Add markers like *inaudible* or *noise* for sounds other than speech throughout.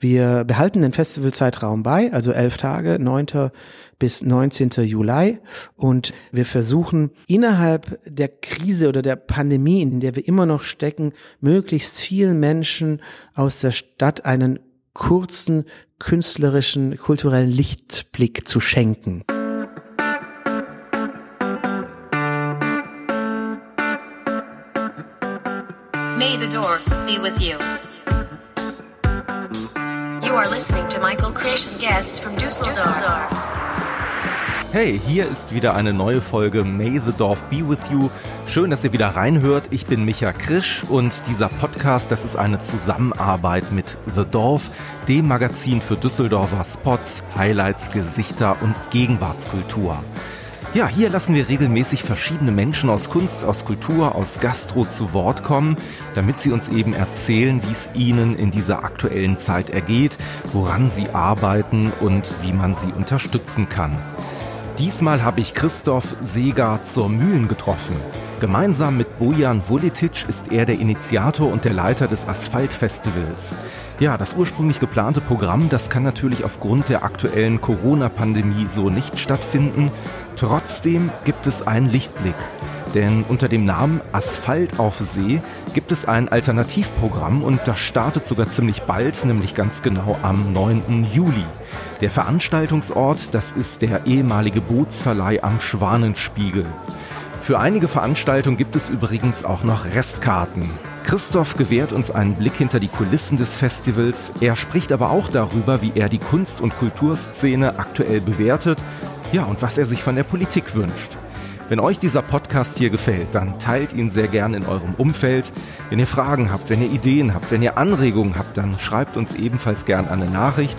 Wir behalten den Festivalzeitraum bei, also elf Tage, 9. bis 19. Juli. Und wir versuchen innerhalb der Krise oder der Pandemie, in der wir immer noch stecken, möglichst vielen Menschen aus der Stadt einen kurzen künstlerischen, kulturellen Lichtblick zu schenken. May the Dorf be with you. Are listening to Michael and guests from Düsseldorf. Hey, hier ist wieder eine neue Folge May the Dorf Be With You. Schön, dass ihr wieder reinhört. Ich bin Micha Krisch und dieser Podcast, das ist eine Zusammenarbeit mit The Dorf, dem Magazin für Düsseldorfer Spots, Highlights, Gesichter und Gegenwartskultur. Ja, hier lassen wir regelmäßig verschiedene Menschen aus Kunst, aus Kultur, aus Gastro zu Wort kommen, damit sie uns eben erzählen, wie es ihnen in dieser aktuellen Zeit ergeht, woran sie arbeiten und wie man sie unterstützen kann. Diesmal habe ich Christoph Seger zur Mühlen getroffen. Gemeinsam mit Bojan Vulitic ist er der Initiator und der Leiter des Asphaltfestivals. Ja, das ursprünglich geplante Programm, das kann natürlich aufgrund der aktuellen Corona-Pandemie so nicht stattfinden. Trotzdem gibt es einen Lichtblick. Denn unter dem Namen Asphalt auf See gibt es ein Alternativprogramm und das startet sogar ziemlich bald, nämlich ganz genau am 9. Juli. Der Veranstaltungsort, das ist der ehemalige Bootsverleih am Schwanenspiegel. Für einige Veranstaltungen gibt es übrigens auch noch Restkarten. Christoph gewährt uns einen Blick hinter die Kulissen des Festivals. Er spricht aber auch darüber, wie er die Kunst- und Kulturszene aktuell bewertet, ja, und was er sich von der Politik wünscht. Wenn euch dieser Podcast hier gefällt, dann teilt ihn sehr gern in eurem Umfeld. Wenn ihr Fragen habt, wenn ihr Ideen habt, wenn ihr Anregungen habt, dann schreibt uns ebenfalls gern eine Nachricht.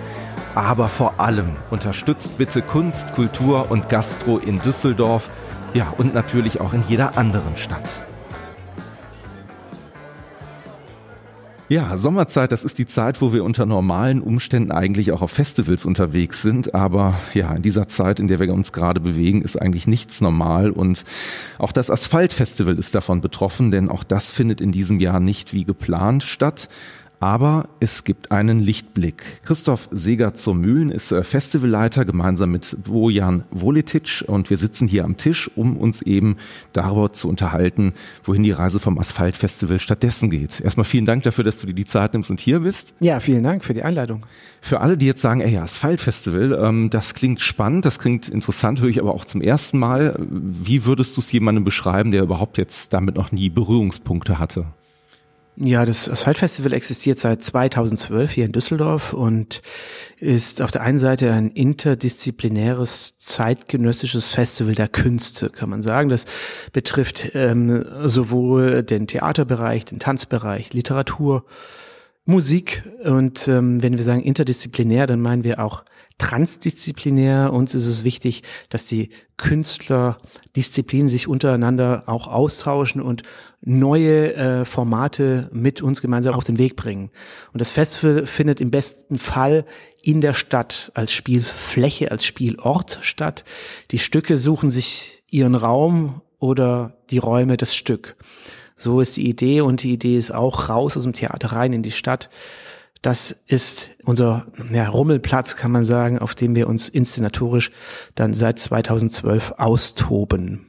Aber vor allem unterstützt bitte Kunst, Kultur und Gastro in Düsseldorf, ja, und natürlich auch in jeder anderen Stadt. Ja, Sommerzeit, das ist die Zeit, wo wir unter normalen Umständen eigentlich auch auf Festivals unterwegs sind. Aber ja, in dieser Zeit, in der wir uns gerade bewegen, ist eigentlich nichts normal. Und auch das Asphaltfestival ist davon betroffen, denn auch das findet in diesem Jahr nicht wie geplant statt. Aber es gibt einen Lichtblick. Christoph Seger zur Mühlen ist äh, Festivalleiter gemeinsam mit Bojan Volitic und wir sitzen hier am Tisch, um uns eben darüber zu unterhalten, wohin die Reise vom Asphaltfestival stattdessen geht. Erstmal vielen Dank dafür, dass du dir die Zeit nimmst und hier bist. Ja, vielen Dank für die Einladung. Für alle, die jetzt sagen, ey, Asphaltfestival, ähm, das klingt spannend, das klingt interessant, höre ich aber auch zum ersten Mal. Wie würdest du es jemandem beschreiben, der überhaupt jetzt damit noch nie Berührungspunkte hatte? Ja, das Asphaltfestival existiert seit 2012 hier in Düsseldorf und ist auf der einen Seite ein interdisziplinäres zeitgenössisches Festival der Künste, kann man sagen. Das betrifft ähm, sowohl den Theaterbereich, den Tanzbereich, Literatur, Musik und ähm, wenn wir sagen interdisziplinär, dann meinen wir auch transdisziplinär. Uns ist es wichtig, dass die Künstlerdisziplinen sich untereinander auch austauschen und neue äh, Formate mit uns gemeinsam auf den Weg bringen. Und das Festival findet im besten Fall in der Stadt als Spielfläche, als Spielort statt. Die Stücke suchen sich ihren Raum oder die Räume des Stück. So ist die Idee und die Idee ist auch raus aus dem Theater rein in die Stadt das ist unser ja, Rummelplatz, kann man sagen, auf dem wir uns inszenatorisch dann seit 2012 austoben.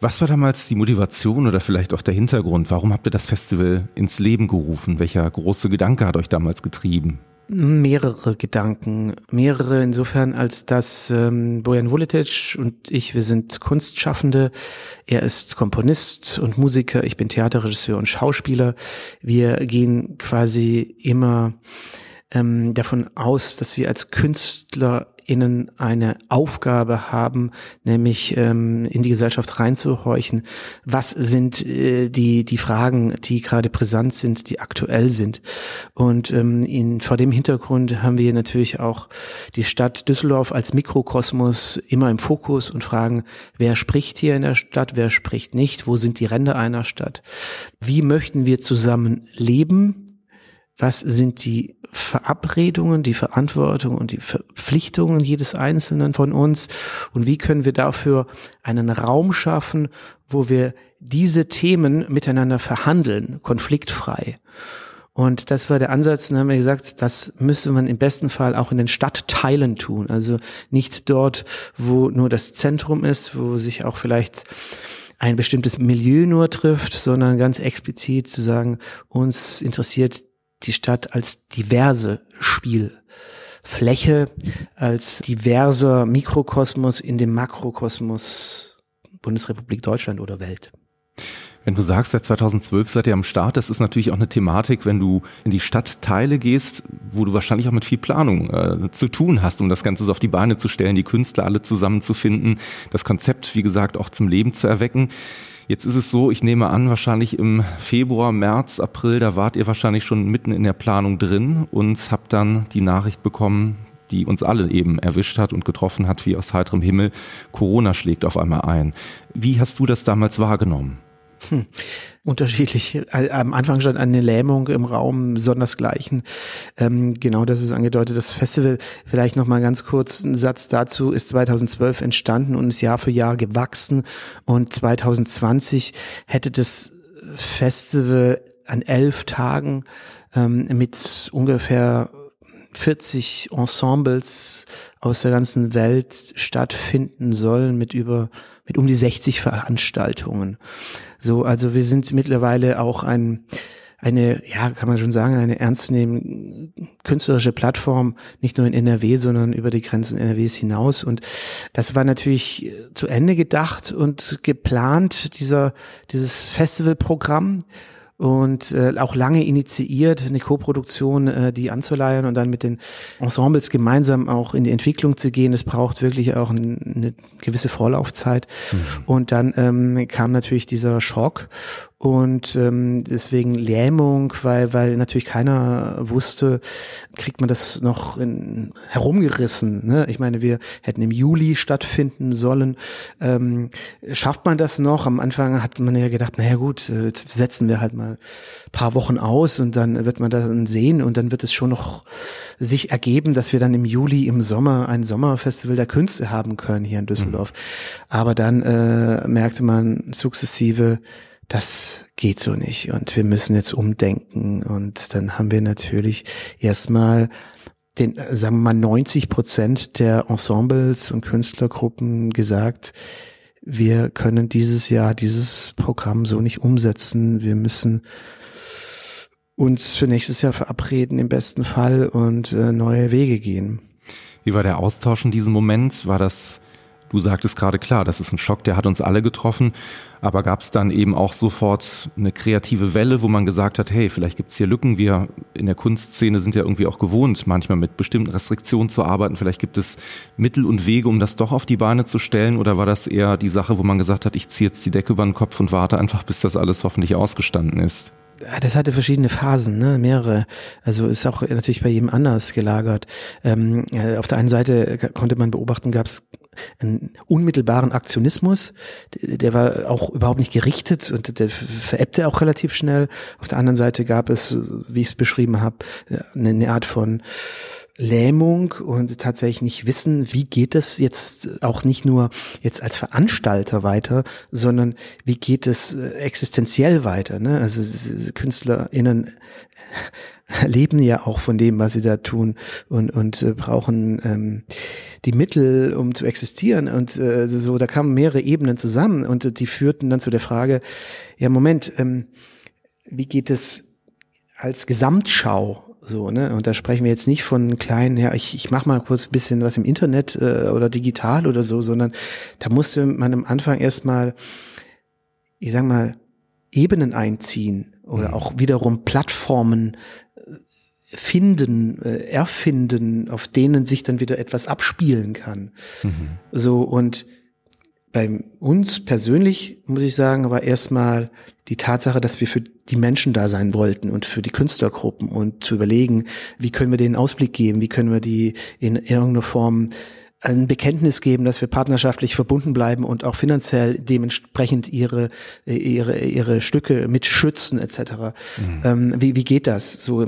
Was war damals die Motivation oder vielleicht auch der Hintergrund? Warum habt ihr das Festival ins Leben gerufen? Welcher große Gedanke hat euch damals getrieben? Mehrere Gedanken, mehrere insofern, als dass ähm, Bojan Vuletic und ich, wir sind Kunstschaffende. Er ist Komponist und Musiker, ich bin Theaterregisseur und Schauspieler. Wir gehen quasi immer ähm, davon aus, dass wir als Künstler innen eine Aufgabe haben, nämlich ähm, in die Gesellschaft reinzuhorchen. Was sind äh, die die Fragen, die gerade brisant sind, die aktuell sind? Und ähm, in, vor dem Hintergrund haben wir natürlich auch die Stadt Düsseldorf als Mikrokosmos immer im Fokus und fragen, wer spricht hier in der Stadt, wer spricht nicht, wo sind die Ränder einer Stadt? Wie möchten wir zusammen leben? Was sind die Verabredungen, die Verantwortung und die Verpflichtungen jedes Einzelnen von uns und wie können wir dafür einen Raum schaffen, wo wir diese Themen miteinander verhandeln, konfliktfrei. Und das war der Ansatz, dann haben wir gesagt, das müsste man im besten Fall auch in den Stadtteilen tun. Also nicht dort, wo nur das Zentrum ist, wo sich auch vielleicht ein bestimmtes Milieu nur trifft, sondern ganz explizit zu sagen, uns interessiert die Stadt als diverse Spielfläche, als diverser Mikrokosmos in dem Makrokosmos Bundesrepublik Deutschland oder Welt. Wenn du sagst, seit 2012 seid ihr am Start, das ist natürlich auch eine Thematik, wenn du in die Stadtteile gehst, wo du wahrscheinlich auch mit viel Planung äh, zu tun hast, um das Ganze so auf die Beine zu stellen, die Künstler alle zusammenzufinden, das Konzept, wie gesagt, auch zum Leben zu erwecken. Jetzt ist es so, ich nehme an, wahrscheinlich im Februar, März, April, da wart ihr wahrscheinlich schon mitten in der Planung drin und habt dann die Nachricht bekommen, die uns alle eben erwischt hat und getroffen hat, wie aus heiterem Himmel. Corona schlägt auf einmal ein. Wie hast du das damals wahrgenommen? Hm. Unterschiedlich. Am Anfang stand eine Lähmung im Raum, sondersgleichen. Ähm, genau das ist angedeutet. Das Festival, vielleicht noch mal ganz kurz ein Satz dazu, ist 2012 entstanden und ist Jahr für Jahr gewachsen. Und 2020 hätte das Festival an elf Tagen ähm, mit ungefähr 40 Ensembles aus der ganzen Welt stattfinden sollen mit über mit um die 60 Veranstaltungen. So, also wir sind mittlerweile auch ein eine, ja, kann man schon sagen, eine ernstzunehmende künstlerische Plattform, nicht nur in NRW, sondern über die Grenzen NRWs hinaus. Und das war natürlich zu Ende gedacht und geplant, dieser, dieses Festivalprogramm und äh, auch lange initiiert, eine Co-Produktion, äh, die anzuleiern und dann mit den Ensembles gemeinsam auch in die Entwicklung zu gehen. Es braucht wirklich auch ein, eine gewisse Vorlaufzeit. Mhm. Und dann ähm, kam natürlich dieser Schock und ähm, deswegen Lähmung, weil weil natürlich keiner wusste, kriegt man das noch in, herumgerissen. Ne? Ich meine, wir hätten im Juli stattfinden sollen. Ähm, schafft man das noch? Am Anfang hat man ja gedacht, naja gut, äh, jetzt setzen wir halt mal paar Wochen aus und dann wird man das sehen und dann wird es schon noch sich ergeben, dass wir dann im Juli im Sommer ein Sommerfestival der Künste haben können hier in Düsseldorf. Mhm. Aber dann äh, merkte man sukzessive, das geht so nicht und wir müssen jetzt umdenken. Und dann haben wir natürlich erstmal den, sagen wir mal, 90 Prozent der Ensembles und Künstlergruppen gesagt, wir können dieses Jahr dieses Programm so nicht umsetzen. Wir müssen uns für nächstes Jahr verabreden im besten Fall und äh, neue Wege gehen. Wie war der Austausch in diesem Moment? War das Du sagtest gerade klar, das ist ein Schock, der hat uns alle getroffen. Aber gab es dann eben auch sofort eine kreative Welle, wo man gesagt hat, hey, vielleicht gibt es hier Lücken. Wir in der Kunstszene sind ja irgendwie auch gewohnt, manchmal mit bestimmten Restriktionen zu arbeiten. Vielleicht gibt es Mittel und Wege, um das doch auf die Beine zu stellen. Oder war das eher die Sache, wo man gesagt hat, ich ziehe jetzt die Decke über den Kopf und warte einfach, bis das alles hoffentlich ausgestanden ist? das hatte verschiedene Phasen, ne? mehrere. Also ist auch natürlich bei jedem anders gelagert. Ähm, äh, auf der einen Seite konnte man beobachten, gab es einen unmittelbaren Aktionismus, der war auch überhaupt nicht gerichtet und der verebbte auch relativ schnell. Auf der anderen Seite gab es, wie ich es beschrieben habe, eine Art von Lähmung und tatsächlich nicht wissen, wie geht es jetzt auch nicht nur jetzt als Veranstalter weiter, sondern wie geht es äh, existenziell weiter. Ne? Also KünstlerInnen *laughs* leben ja auch von dem, was sie da tun und, und äh, brauchen ähm, die Mittel, um zu existieren. Und äh, so, da kamen mehrere Ebenen zusammen und äh, die führten dann zu der Frage, ja, Moment, ähm, wie geht es als Gesamtschau so, ne? Und da sprechen wir jetzt nicht von kleinen, ja, ich, ich mache mal kurz ein bisschen was im Internet äh, oder digital oder so, sondern da musste man am Anfang erstmal, ich sag mal, Ebenen einziehen oder mhm. auch wiederum Plattformen äh, finden, äh, erfinden, auf denen sich dann wieder etwas abspielen kann. Mhm. So und bei uns persönlich, muss ich sagen, war erstmal die Tatsache, dass wir für die Menschen da sein wollten und für die Künstlergruppen und zu überlegen, wie können wir denen Ausblick geben, wie können wir die in irgendeiner Form ein Bekenntnis geben, dass wir partnerschaftlich verbunden bleiben und auch finanziell dementsprechend ihre ihre ihre Stücke mit schützen etc. Mhm. Ähm, wie, wie geht das? So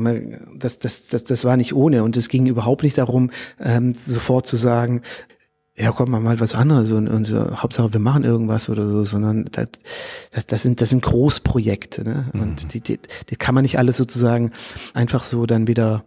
das, das das das war nicht ohne und es ging überhaupt nicht darum, ähm, sofort zu sagen, ja, komm mal mal was anderes und, und uh, Hauptsache wir machen irgendwas oder so, sondern das, das, das sind das sind Großprojekte, ne? Mhm. Und die, die, die kann man nicht alles sozusagen einfach so dann wieder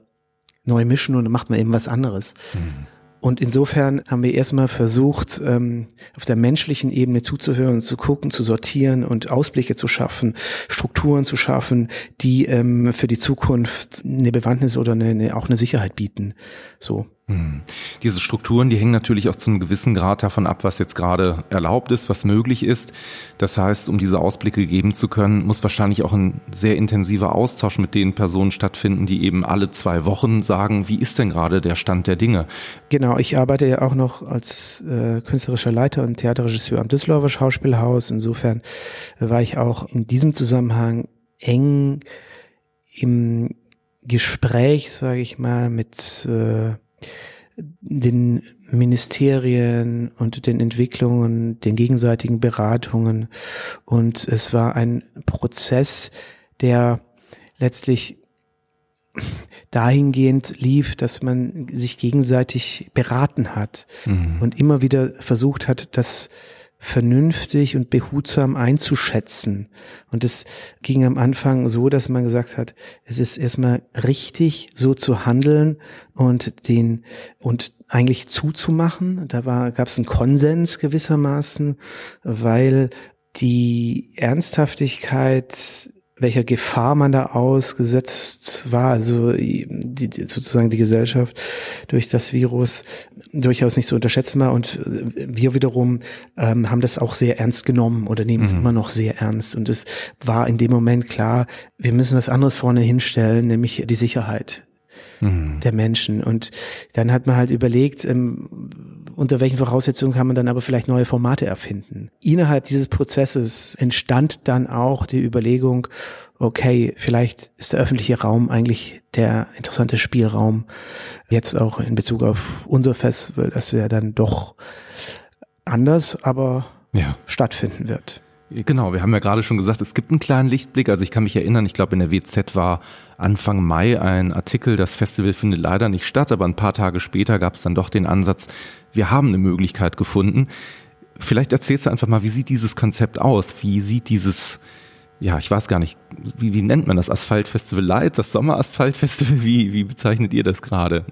neu mischen und dann macht man eben was anderes. Mhm. Und insofern haben wir erstmal versucht, ähm, auf der menschlichen Ebene zuzuhören, zu gucken, zu sortieren und Ausblicke zu schaffen, Strukturen zu schaffen, die ähm, für die Zukunft eine Bewandtnis oder eine, auch eine Sicherheit bieten. So. Hm. Diese Strukturen, die hängen natürlich auch zu einem gewissen Grad davon ab, was jetzt gerade erlaubt ist, was möglich ist. Das heißt, um diese Ausblicke geben zu können, muss wahrscheinlich auch ein sehr intensiver Austausch mit den Personen stattfinden, die eben alle zwei Wochen sagen, wie ist denn gerade der Stand der Dinge? Genau, ich arbeite ja auch noch als äh, künstlerischer Leiter und Theaterregisseur am Düsseldorfer Schauspielhaus. Insofern war ich auch in diesem Zusammenhang eng im Gespräch, sage ich mal, mit äh, den Ministerien und den Entwicklungen, den gegenseitigen Beratungen. Und es war ein Prozess, der letztlich dahingehend lief, dass man sich gegenseitig beraten hat mhm. und immer wieder versucht hat, das vernünftig und behutsam einzuschätzen. Und es ging am Anfang so, dass man gesagt hat, es ist erstmal richtig, so zu handeln und den und eigentlich zuzumachen. Da war gab es einen Konsens gewissermaßen, weil die Ernsthaftigkeit welcher Gefahr man da ausgesetzt war, also die, sozusagen die Gesellschaft durch das Virus durchaus nicht so unterschätzen war und wir wiederum ähm, haben das auch sehr ernst genommen oder nehmen es mhm. immer noch sehr ernst und es war in dem Moment klar, wir müssen was anderes vorne hinstellen, nämlich die Sicherheit mhm. der Menschen und dann hat man halt überlegt, ähm, unter welchen Voraussetzungen kann man dann aber vielleicht neue Formate erfinden. Innerhalb dieses Prozesses entstand dann auch die Überlegung, okay, vielleicht ist der öffentliche Raum eigentlich der interessante Spielraum, jetzt auch in Bezug auf unser Festival, dass wir dann doch anders, aber ja. stattfinden wird. Genau, wir haben ja gerade schon gesagt, es gibt einen kleinen Lichtblick. Also ich kann mich erinnern, ich glaube in der WZ war Anfang Mai ein Artikel, das Festival findet leider nicht statt, aber ein paar Tage später gab es dann doch den Ansatz, wir haben eine Möglichkeit gefunden. Vielleicht erzählst du einfach mal, wie sieht dieses Konzept aus? Wie sieht dieses, ja, ich weiß gar nicht, wie, wie nennt man das Asphaltfestival Light, das Sommerasphaltfestival? Wie, wie bezeichnet ihr das gerade?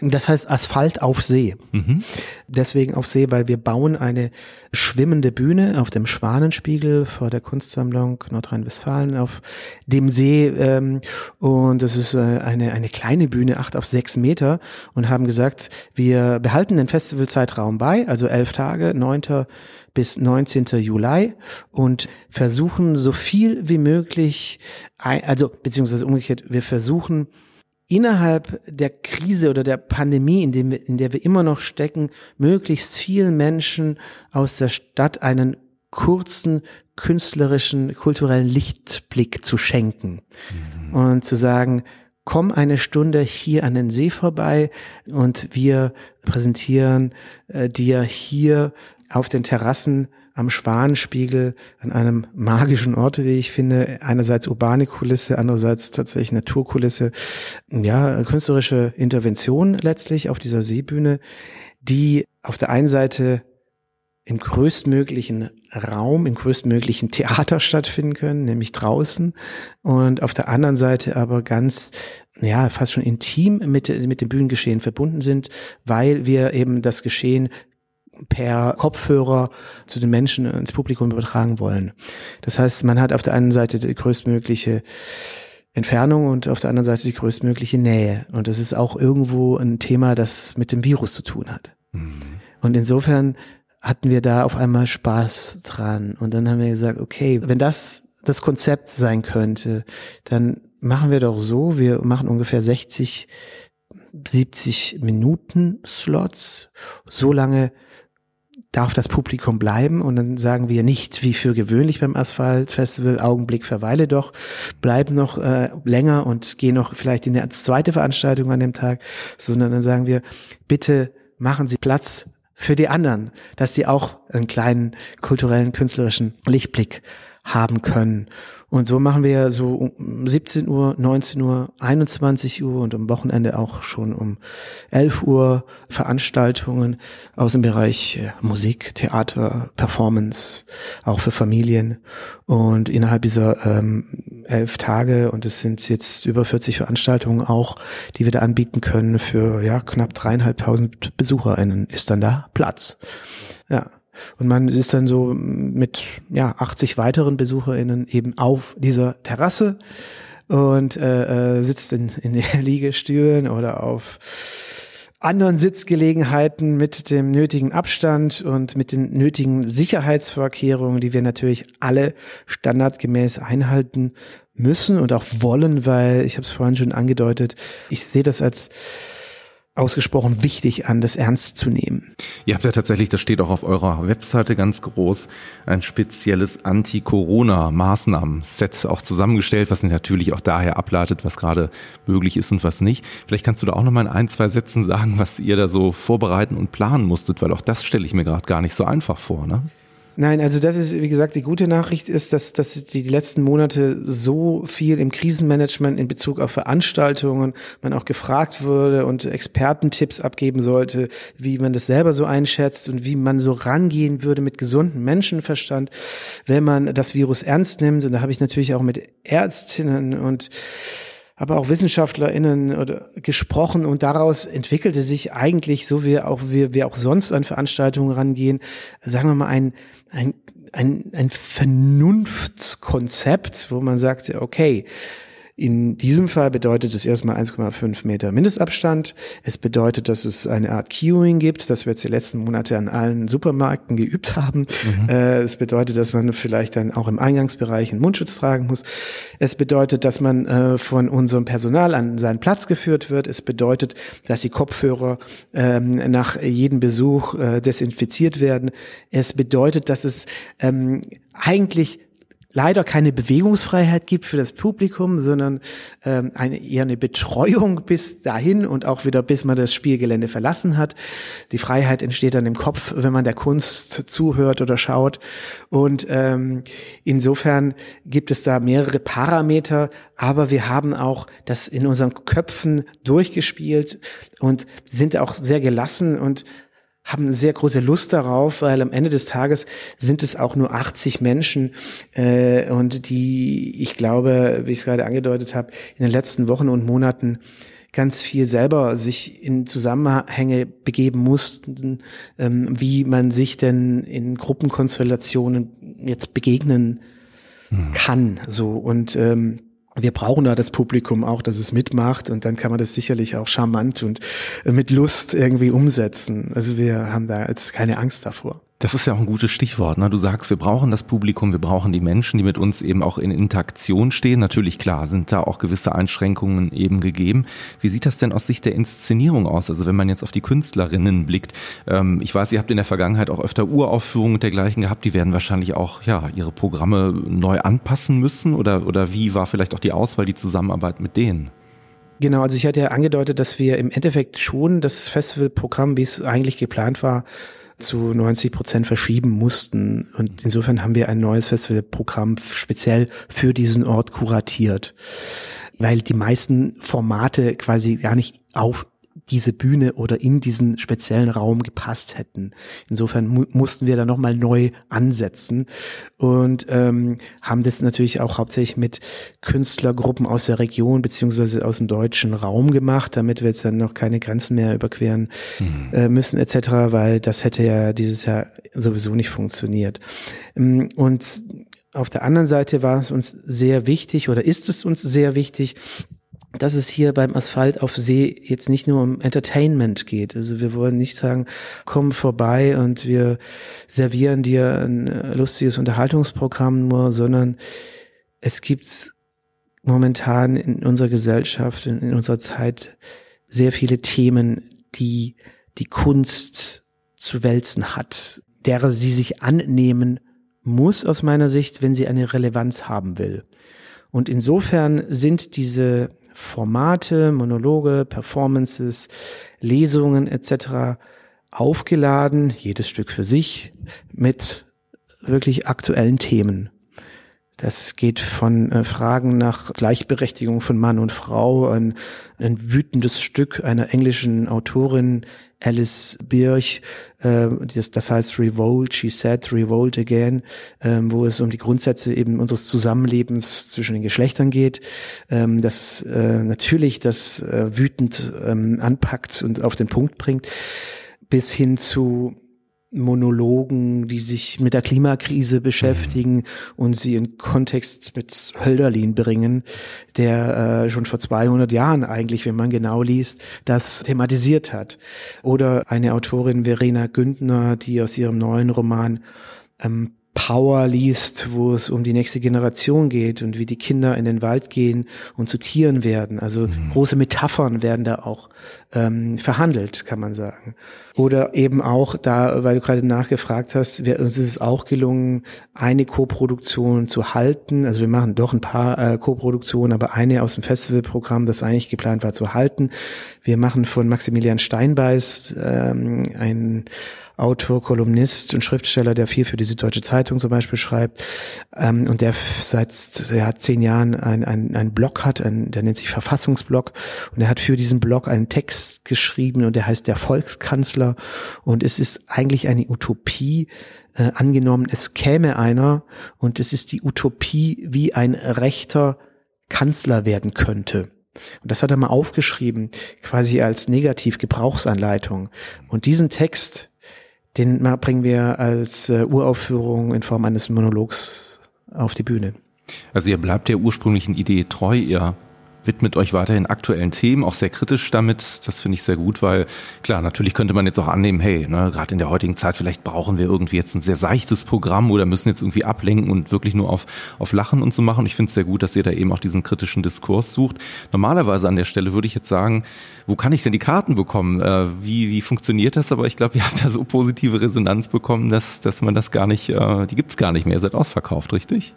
Das heißt Asphalt auf See. Mhm. Deswegen auf See, weil wir bauen eine schwimmende Bühne auf dem Schwanenspiegel vor der Kunstsammlung Nordrhein-Westfalen auf dem See. Ähm, und das ist äh, eine, eine kleine Bühne, acht auf sechs Meter und haben gesagt, wir behalten den Festivalzeitraum bei, also elf Tage, neunter bis 19. Juli und versuchen so viel wie möglich, also beziehungsweise umgekehrt, wir versuchen innerhalb der Krise oder der Pandemie, in, dem in der wir immer noch stecken, möglichst vielen Menschen aus der Stadt einen kurzen künstlerischen, kulturellen Lichtblick zu schenken mhm. und zu sagen, komm eine Stunde hier an den See vorbei und wir präsentieren äh, dir hier auf den Terrassen am Schwanenspiegel an einem magischen Ort, wie ich finde. Einerseits urbane Kulisse, andererseits tatsächlich Naturkulisse. Ja, künstlerische Intervention letztlich auf dieser Seebühne, die auf der einen Seite im größtmöglichen Raum, im größtmöglichen Theater stattfinden können, nämlich draußen. Und auf der anderen Seite aber ganz, ja, fast schon intim mit, mit dem Bühnengeschehen verbunden sind, weil wir eben das Geschehen per Kopfhörer zu den Menschen ins Publikum übertragen wollen. Das heißt, man hat auf der einen Seite die größtmögliche Entfernung und auf der anderen Seite die größtmögliche Nähe. Und das ist auch irgendwo ein Thema, das mit dem Virus zu tun hat. Mhm. Und insofern hatten wir da auf einmal Spaß dran. Und dann haben wir gesagt, okay, wenn das das Konzept sein könnte, dann machen wir doch so, wir machen ungefähr 60, 70 Minuten Slots, so lange darf das Publikum bleiben und dann sagen wir nicht wie für gewöhnlich beim Asphaltfestival Augenblick verweile doch, bleib noch äh, länger und geh noch vielleicht in eine zweite Veranstaltung an dem Tag, sondern dann sagen wir bitte machen Sie Platz für die anderen, dass sie auch einen kleinen kulturellen künstlerischen Lichtblick haben können. Und so machen wir so um 17 Uhr, 19 Uhr, 21 Uhr und am Wochenende auch schon um 11 Uhr Veranstaltungen aus dem Bereich äh, Musik, Theater, Performance, auch für Familien. Und innerhalb dieser ähm, elf Tage, und es sind jetzt über 40 Veranstaltungen auch, die wir da anbieten können für ja knapp dreieinhalbtausend BesucherInnen, ist dann da Platz. Ja. Und man ist dann so mit ja 80 weiteren BesucherInnen eben auf dieser Terrasse und äh, äh, sitzt in, in *laughs* Liegestühlen oder auf anderen Sitzgelegenheiten mit dem nötigen Abstand und mit den nötigen Sicherheitsvorkehrungen, die wir natürlich alle standardgemäß einhalten müssen und auch wollen, weil ich habe es vorhin schon angedeutet, ich sehe das als ausgesprochen wichtig an, das ernst zu nehmen. Ihr habt ja tatsächlich, das steht auch auf eurer Webseite ganz groß, ein spezielles Anti-Corona-Maßnahmen-Set auch zusammengestellt, was natürlich auch daher ableitet, was gerade möglich ist und was nicht. Vielleicht kannst du da auch noch mal in ein, zwei Sätzen sagen, was ihr da so vorbereiten und planen musstet, weil auch das stelle ich mir gerade gar nicht so einfach vor, ne? Nein, also das ist, wie gesagt, die gute Nachricht ist, dass, dass die letzten Monate so viel im Krisenmanagement in Bezug auf Veranstaltungen man auch gefragt wurde und Expertentipps abgeben sollte, wie man das selber so einschätzt und wie man so rangehen würde mit gesundem Menschenverstand, wenn man das Virus ernst nimmt. Und da habe ich natürlich auch mit Ärztinnen und aber auch WissenschaftlerInnen oder gesprochen und daraus entwickelte sich eigentlich, so wie auch wir, wir auch sonst an Veranstaltungen rangehen, sagen wir mal ein, ein, ein, ein Vernunftskonzept, wo man sagt, okay, in diesem Fall bedeutet es erstmal 1,5 Meter Mindestabstand. Es bedeutet, dass es eine Art Queuing gibt, das wir jetzt die letzten Monate an allen Supermärkten geübt haben. Mhm. Äh, es bedeutet, dass man vielleicht dann auch im Eingangsbereich einen Mundschutz tragen muss. Es bedeutet, dass man äh, von unserem Personal an seinen Platz geführt wird. Es bedeutet, dass die Kopfhörer ähm, nach jedem Besuch äh, desinfiziert werden. Es bedeutet, dass es ähm, eigentlich leider keine Bewegungsfreiheit gibt für das Publikum, sondern ähm, eine, eher eine Betreuung *laughs* bis dahin und auch wieder bis man das Spielgelände verlassen hat. Die Freiheit entsteht dann im Kopf, wenn man der Kunst zuhört oder schaut. Und ähm, insofern gibt es da mehrere Parameter, aber wir haben auch das in unseren Köpfen durchgespielt und sind auch sehr gelassen und haben sehr große Lust darauf, weil am Ende des Tages sind es auch nur 80 Menschen äh, und die, ich glaube, wie ich es gerade angedeutet habe, in den letzten Wochen und Monaten ganz viel selber sich in Zusammenhänge begeben mussten, ähm, wie man sich denn in Gruppenkonstellationen jetzt begegnen hm. kann. So und ähm, wir brauchen da das Publikum auch, dass es mitmacht und dann kann man das sicherlich auch charmant und mit Lust irgendwie umsetzen. Also wir haben da jetzt keine Angst davor. Das ist ja auch ein gutes Stichwort. Ne? Du sagst, wir brauchen das Publikum, wir brauchen die Menschen, die mit uns eben auch in Interaktion stehen. Natürlich, klar, sind da auch gewisse Einschränkungen eben gegeben. Wie sieht das denn aus Sicht der Inszenierung aus? Also wenn man jetzt auf die Künstlerinnen blickt. Ähm, ich weiß, ihr habt in der Vergangenheit auch öfter Uraufführungen und dergleichen gehabt. Die werden wahrscheinlich auch ja ihre Programme neu anpassen müssen. Oder, oder wie war vielleicht auch die Auswahl, die Zusammenarbeit mit denen? Genau, also ich hatte ja angedeutet, dass wir im Endeffekt schon das Festivalprogramm, wie es eigentlich geplant war, zu 90 Prozent verschieben mussten. Und insofern haben wir ein neues Festivalprogramm speziell für diesen Ort kuratiert, weil die meisten Formate quasi gar nicht auf diese Bühne oder in diesen speziellen Raum gepasst hätten. Insofern mu mussten wir da nochmal neu ansetzen und ähm, haben das natürlich auch hauptsächlich mit Künstlergruppen aus der Region beziehungsweise aus dem deutschen Raum gemacht, damit wir jetzt dann noch keine Grenzen mehr überqueren mhm. äh, müssen etc., weil das hätte ja dieses Jahr sowieso nicht funktioniert. Ähm, und auf der anderen Seite war es uns sehr wichtig oder ist es uns sehr wichtig, dass es hier beim Asphalt auf See jetzt nicht nur um Entertainment geht. Also wir wollen nicht sagen, komm vorbei und wir servieren dir ein äh, lustiges Unterhaltungsprogramm nur, sondern es gibt momentan in unserer Gesellschaft, in unserer Zeit sehr viele Themen, die die Kunst zu wälzen hat, derer sie sich annehmen muss aus meiner Sicht, wenn sie eine Relevanz haben will. Und insofern sind diese Formate, Monologe, Performances, Lesungen etc. aufgeladen, jedes Stück für sich, mit wirklich aktuellen Themen. Das geht von äh, Fragen nach Gleichberechtigung von Mann und Frau, ein, ein wütendes Stück einer englischen Autorin, Alice Birch, äh, das, das heißt Revolt, She Said, Revolt Again, äh, wo es um die Grundsätze eben unseres Zusammenlebens zwischen den Geschlechtern geht, ähm, das äh, natürlich das äh, wütend ähm, anpackt und auf den Punkt bringt, bis hin zu Monologen, die sich mit der Klimakrise beschäftigen mhm. und sie in Kontext mit Hölderlin bringen, der äh, schon vor 200 Jahren eigentlich, wenn man genau liest, das thematisiert hat. Oder eine Autorin Verena Güntner, die aus ihrem neuen Roman ähm, Power liest, wo es um die nächste Generation geht und wie die Kinder in den Wald gehen und zu Tieren werden. Also mhm. große Metaphern werden da auch ähm, verhandelt, kann man sagen. Oder eben auch da, weil du gerade nachgefragt hast, wir, uns ist es auch gelungen, eine Co-Produktion zu halten. Also wir machen doch ein paar äh, Co-Produktionen, aber eine aus dem Festivalprogramm, das eigentlich geplant war, zu halten. Wir machen von Maximilian Steinbeiß ähm, ein Autor, Kolumnist und Schriftsteller, der viel für die Süddeutsche Zeitung zum Beispiel schreibt ähm, und der seit der hat zehn Jahren ein, ein, ein Blog hat, ein, der nennt sich Verfassungsblog und er hat für diesen Blog einen Text geschrieben und der heißt der Volkskanzler und es ist eigentlich eine Utopie, äh, angenommen, es käme einer und es ist die Utopie, wie ein rechter Kanzler werden könnte. Und das hat er mal aufgeschrieben, quasi als Negativgebrauchsanleitung. Und diesen Text, den bringen wir als äh, Uraufführung in Form eines Monologs auf die Bühne. Also ihr bleibt der ursprünglichen Idee treu, ihr widmet euch weiterhin aktuellen Themen, auch sehr kritisch damit. Das finde ich sehr gut, weil klar, natürlich könnte man jetzt auch annehmen, hey, ne, gerade in der heutigen Zeit, vielleicht brauchen wir irgendwie jetzt ein sehr seichtes Programm oder müssen jetzt irgendwie ablenken und wirklich nur auf, auf Lachen und so machen. Ich finde es sehr gut, dass ihr da eben auch diesen kritischen Diskurs sucht. Normalerweise an der Stelle würde ich jetzt sagen, wo kann ich denn die Karten bekommen? Äh, wie, wie funktioniert das? Aber ich glaube, *laughs* ihr habt da so positive Resonanz bekommen, dass, dass man das gar nicht, äh, die gibt's gar nicht mehr. Ihr seid ausverkauft, richtig?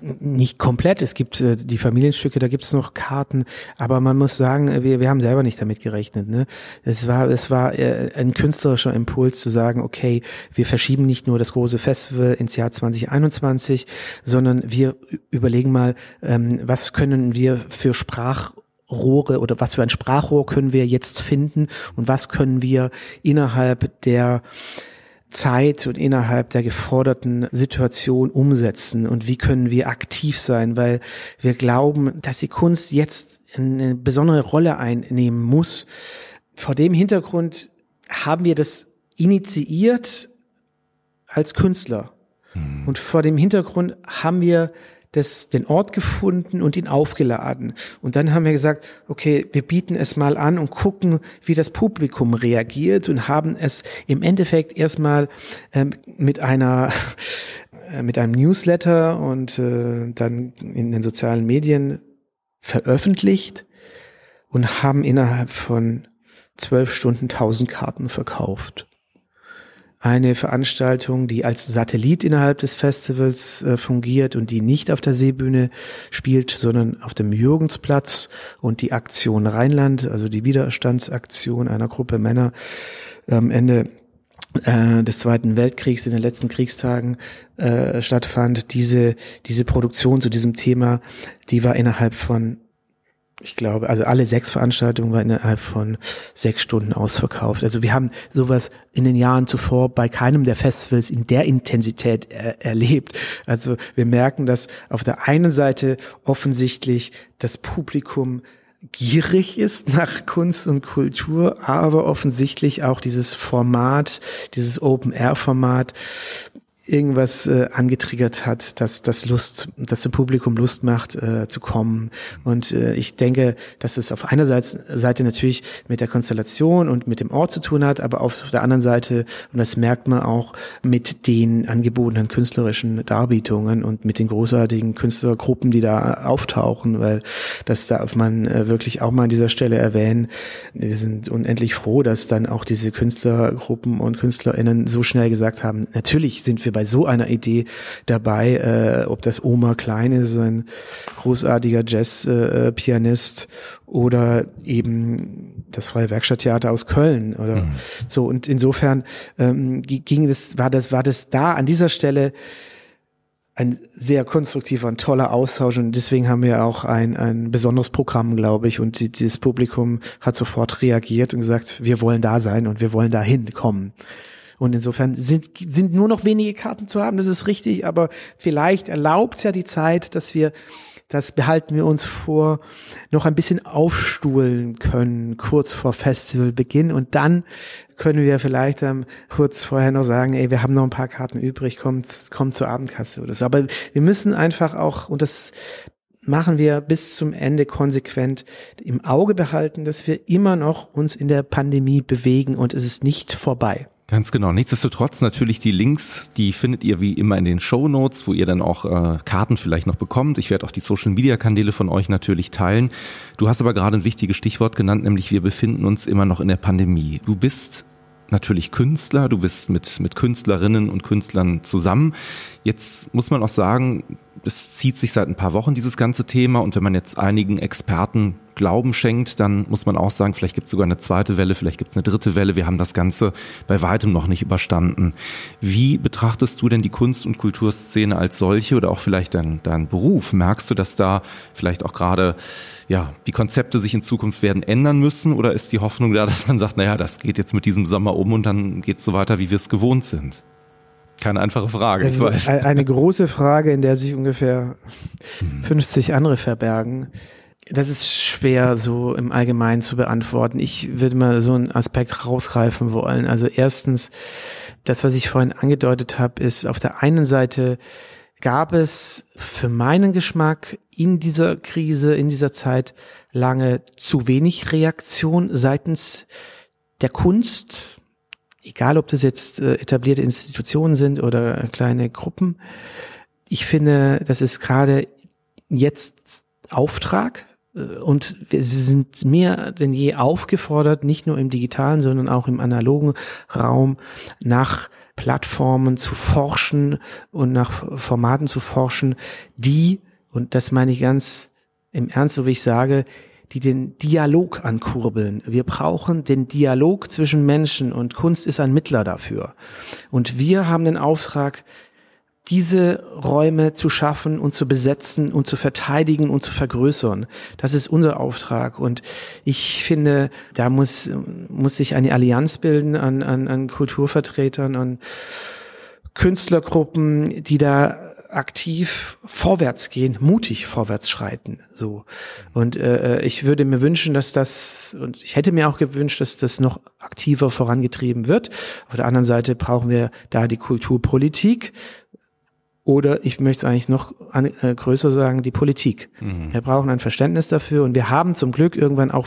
Nicht komplett. Es gibt äh, die Familienstücke, da gibt es noch Karten, aber man muss sagen, äh, wir, wir haben selber nicht damit gerechnet. Ne? Es war, es war äh, ein künstlerischer Impuls zu sagen, okay, wir verschieben nicht nur das große Festival ins Jahr 2021, sondern wir überlegen mal, ähm, was können wir für Sprachrohre oder was für ein Sprachrohr können wir jetzt finden und was können wir innerhalb der Zeit und innerhalb der geforderten Situation umsetzen und wie können wir aktiv sein, weil wir glauben, dass die Kunst jetzt eine besondere Rolle einnehmen muss. Vor dem Hintergrund haben wir das initiiert als Künstler. Mhm. Und vor dem Hintergrund haben wir das, den Ort gefunden und ihn aufgeladen. Und dann haben wir gesagt, okay, wir bieten es mal an und gucken, wie das Publikum reagiert und haben es im Endeffekt erstmal ähm, mit einer *laughs* äh, mit einem Newsletter und äh, dann in den sozialen Medien veröffentlicht und haben innerhalb von zwölf Stunden tausend Karten verkauft eine Veranstaltung, die als Satellit innerhalb des Festivals äh, fungiert und die nicht auf der Seebühne spielt, sondern auf dem Jürgensplatz und die Aktion Rheinland, also die Widerstandsaktion einer Gruppe Männer am Ende äh, des Zweiten Weltkriegs in den letzten Kriegstagen äh, stattfand. Diese, diese Produktion zu diesem Thema, die war innerhalb von ich glaube, also alle sechs Veranstaltungen waren innerhalb von sechs Stunden ausverkauft. Also wir haben sowas in den Jahren zuvor bei keinem der Festivals in der Intensität er erlebt. Also wir merken, dass auf der einen Seite offensichtlich das Publikum gierig ist nach Kunst und Kultur, aber offensichtlich auch dieses Format, dieses Open-Air-Format irgendwas äh, angetriggert hat, dass das Lust, dass dem Publikum Lust macht äh, zu kommen. Und äh, ich denke, dass es auf einer Seite, natürlich mit der Konstellation und mit dem Ort zu tun hat, aber auf der anderen Seite, und das merkt man auch, mit den angebotenen künstlerischen Darbietungen und mit den großartigen Künstlergruppen, die da auftauchen, weil das darf man äh, wirklich auch mal an dieser Stelle erwähnen. Wir sind unendlich froh, dass dann auch diese Künstlergruppen und KünstlerInnen so schnell gesagt haben, natürlich sind wir bei so einer Idee dabei, äh, ob das Oma Klein ist, ein großartiger Jazz-Pianist äh, oder eben das Freie Werkstatttheater aus Köln oder mhm. so. Und insofern ähm, ging das, war das, war das da an dieser Stelle ein sehr konstruktiver und toller Austausch und deswegen haben wir auch ein, ein besonderes Programm, glaube ich, und die, dieses Publikum hat sofort reagiert und gesagt, wir wollen da sein und wir wollen da hinkommen. Und insofern sind, sind nur noch wenige Karten zu haben, das ist richtig, aber vielleicht erlaubt ja die Zeit, dass wir das behalten wir uns vor, noch ein bisschen aufstuhlen können, kurz vor Festivalbeginn. Und dann können wir vielleicht ähm, kurz vorher noch sagen, ey, wir haben noch ein paar Karten übrig, kommt, kommt zur Abendkasse oder so. Aber wir müssen einfach auch, und das machen wir bis zum Ende konsequent im Auge behalten, dass wir immer noch uns in der Pandemie bewegen und es ist nicht vorbei. Ganz genau. Nichtsdestotrotz natürlich die Links, die findet ihr wie immer in den Show Notes, wo ihr dann auch äh, Karten vielleicht noch bekommt. Ich werde auch die Social Media Kanäle von euch natürlich teilen. Du hast aber gerade ein wichtiges Stichwort genannt, nämlich wir befinden uns immer noch in der Pandemie. Du bist natürlich Künstler, du bist mit, mit Künstlerinnen und Künstlern zusammen. Jetzt muss man auch sagen, es zieht sich seit ein paar Wochen dieses ganze Thema und wenn man jetzt einigen Experten Glauben schenkt, dann muss man auch sagen, vielleicht gibt es sogar eine zweite Welle, vielleicht gibt es eine dritte Welle. Wir haben das Ganze bei weitem noch nicht überstanden. Wie betrachtest du denn die Kunst- und Kulturszene als solche oder auch vielleicht dein, dein Beruf? Merkst du, dass da vielleicht auch gerade ja, die Konzepte sich in Zukunft werden ändern müssen oder ist die Hoffnung da, dass man sagt, naja, das geht jetzt mit diesem Sommer um und dann geht es so weiter, wie wir es gewohnt sind? Keine einfache Frage. Das ich weiß. eine große Frage, in der sich ungefähr 50 andere verbergen. Das ist schwer so im Allgemeinen zu beantworten. Ich würde mal so einen Aspekt rausgreifen wollen. Also erstens, das, was ich vorhin angedeutet habe, ist auf der einen Seite gab es für meinen Geschmack in dieser Krise, in dieser Zeit lange zu wenig Reaktion seitens der Kunst, egal ob das jetzt äh, etablierte Institutionen sind oder kleine Gruppen. Ich finde, das ist gerade jetzt Auftrag und wir sind mehr denn je aufgefordert, nicht nur im digitalen, sondern auch im analogen Raum nach Plattformen zu forschen und nach Formaten zu forschen, die, und das meine ich ganz im Ernst, so wie ich sage, die den Dialog ankurbeln. Wir brauchen den Dialog zwischen Menschen und Kunst ist ein Mittler dafür. Und wir haben den Auftrag, diese Räume zu schaffen und zu besetzen und zu verteidigen und zu vergrößern. Das ist unser Auftrag. Und ich finde, da muss, muss sich eine Allianz bilden an, an, an Kulturvertretern, an Künstlergruppen, die da aktiv vorwärts gehen, mutig vorwärts schreiten. So und äh, ich würde mir wünschen, dass das und ich hätte mir auch gewünscht, dass das noch aktiver vorangetrieben wird. Auf der anderen Seite brauchen wir da die Kulturpolitik oder ich möchte es eigentlich noch an, äh, größer sagen, die Politik. Mhm. Wir brauchen ein Verständnis dafür und wir haben zum Glück irgendwann auch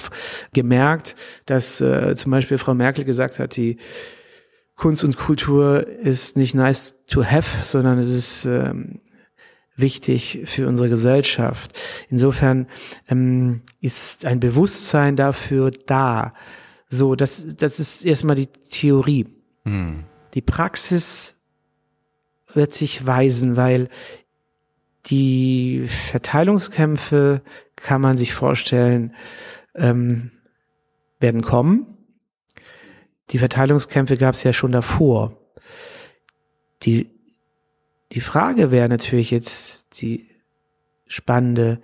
gemerkt, dass äh, zum Beispiel Frau Merkel gesagt hat, die Kunst und Kultur ist nicht nice to have, sondern es ist ähm, wichtig für unsere Gesellschaft. Insofern ähm, ist ein Bewusstsein dafür da. So, das, das ist erstmal die Theorie. Mhm. Die Praxis wird sich weisen, weil die Verteilungskämpfe kann man sich vorstellen, ähm, werden kommen. Die Verteilungskämpfe gab es ja schon davor. Die, die Frage wäre natürlich jetzt die spannende,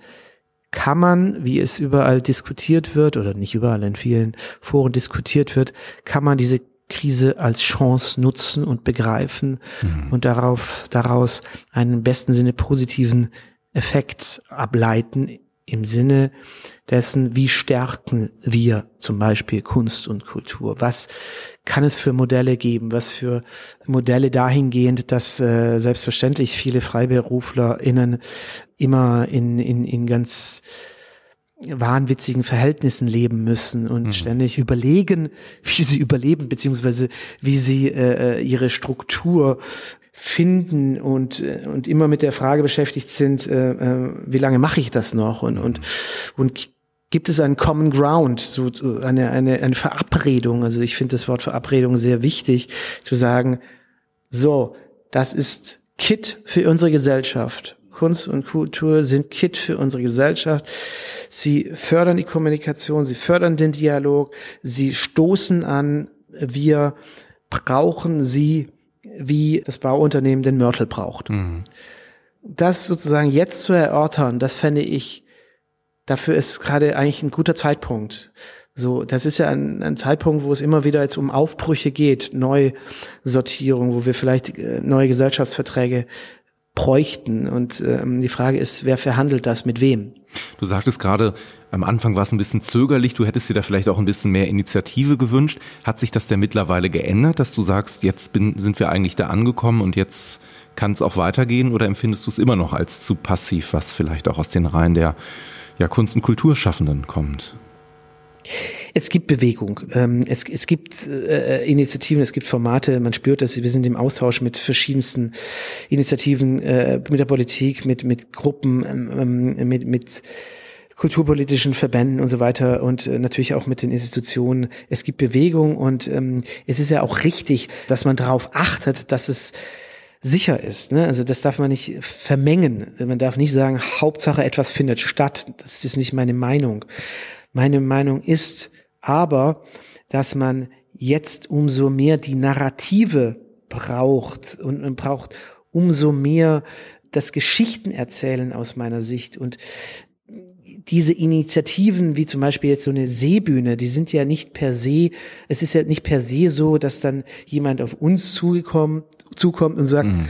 kann man, wie es überall diskutiert wird, oder nicht überall in vielen Foren diskutiert wird, kann man diese Krise als Chance nutzen und begreifen mhm. und darauf, daraus einen besten Sinne positiven Effekt ableiten im Sinne dessen, wie stärken wir zum Beispiel Kunst und Kultur? Was kann es für Modelle geben? Was für Modelle dahingehend, dass äh, selbstverständlich viele FreiberuflerInnen immer in, in, in ganz wahnwitzigen Verhältnissen leben müssen und mhm. ständig überlegen, *laughs* wie sie überleben, beziehungsweise wie sie äh, äh, ihre Struktur finden und äh, und immer mit der Frage beschäftigt sind, äh, äh, wie lange mache ich das noch und und und gibt es einen Common Ground, so eine eine eine Verabredung. Also ich finde das Wort Verabredung sehr wichtig, zu sagen, so das ist Kit für unsere Gesellschaft Kunst und Kultur sind Kit für unsere Gesellschaft. Sie fördern die Kommunikation, sie fördern den Dialog, sie stoßen an, wir brauchen sie, wie das Bauunternehmen den Mörtel braucht. Mhm. das sozusagen jetzt zu erörtern, das fände ich, dafür ist gerade eigentlich ein guter Zeitpunkt. So, das ist ja ein, ein Zeitpunkt, wo es immer wieder jetzt um Aufbrüche geht, Neusortierung, wo wir vielleicht äh, neue Gesellschaftsverträge bräuchten. Und ähm, die Frage ist, wer verhandelt das mit wem? Du sagtest gerade, am Anfang war es ein bisschen zögerlich, du hättest dir da vielleicht auch ein bisschen mehr Initiative gewünscht. Hat sich das denn mittlerweile geändert, dass du sagst, jetzt bin, sind wir eigentlich da angekommen und jetzt kann es auch weitergehen oder empfindest du es immer noch als zu passiv, was vielleicht auch aus den Reihen der ja, Kunst- und Kulturschaffenden kommt? Es gibt Bewegung, ähm, es, es gibt äh, Initiativen, es gibt Formate, man spürt das, wir sind im Austausch mit verschiedensten Initiativen, äh, mit der Politik, mit, mit Gruppen, ähm, mit, mit kulturpolitischen Verbänden und so weiter und äh, natürlich auch mit den Institutionen. Es gibt Bewegung und ähm, es ist ja auch richtig, dass man darauf achtet, dass es sicher ist. Ne? Also das darf man nicht vermengen. Man darf nicht sagen, Hauptsache etwas findet statt. Das ist nicht meine Meinung. Meine Meinung ist aber, dass man jetzt umso mehr die Narrative braucht und man braucht umso mehr das Geschichtenerzählen aus meiner Sicht. Und diese Initiativen, wie zum Beispiel jetzt so eine Seebühne, die sind ja nicht per se, es ist ja nicht per se so, dass dann jemand auf uns zugekommen, zukommt und sagt, mhm.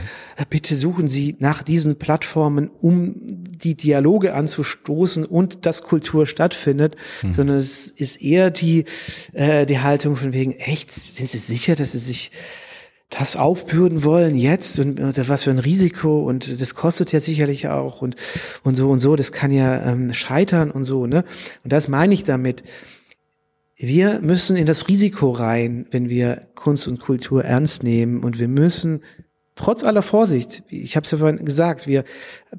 Bitte suchen Sie nach diesen Plattformen, um die Dialoge anzustoßen und dass Kultur stattfindet, mhm. sondern es ist eher die, äh, die Haltung von wegen, echt, sind Sie sicher, dass Sie sich das aufbürden wollen jetzt und, und was für ein Risiko und das kostet ja sicherlich auch und und so und so, das kann ja ähm, scheitern und so, ne? Und das meine ich damit. Wir müssen in das Risiko rein, wenn wir Kunst und Kultur ernst nehmen und wir müssen trotz aller Vorsicht, ich habe es ja vorhin gesagt, wir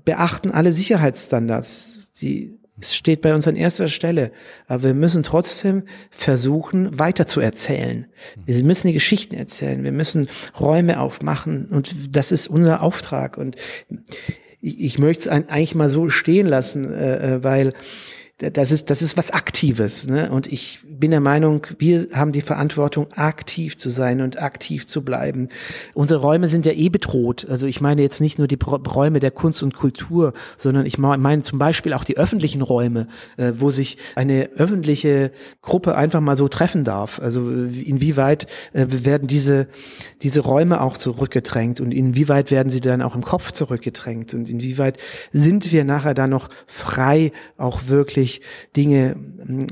beachten alle Sicherheitsstandards, die es steht bei uns an erster Stelle. Aber wir müssen trotzdem versuchen, weiter zu erzählen. Wir müssen die Geschichten erzählen. Wir müssen Räume aufmachen. Und das ist unser Auftrag. Und ich, ich möchte es eigentlich mal so stehen lassen, äh, äh weil das ist, das ist was Aktives. Ne? Und ich bin der Meinung, wir haben die Verantwortung, aktiv zu sein und aktiv zu bleiben. Unsere Räume sind ja eh bedroht. Also ich meine jetzt nicht nur die Räume der Kunst und Kultur, sondern ich meine zum Beispiel auch die öffentlichen Räume, äh, wo sich eine öffentliche Gruppe einfach mal so treffen darf. Also inwieweit äh, werden diese, diese Räume auch zurückgedrängt und inwieweit werden sie dann auch im Kopf zurückgedrängt und inwieweit sind wir nachher da noch frei, auch wirklich wirklich Dinge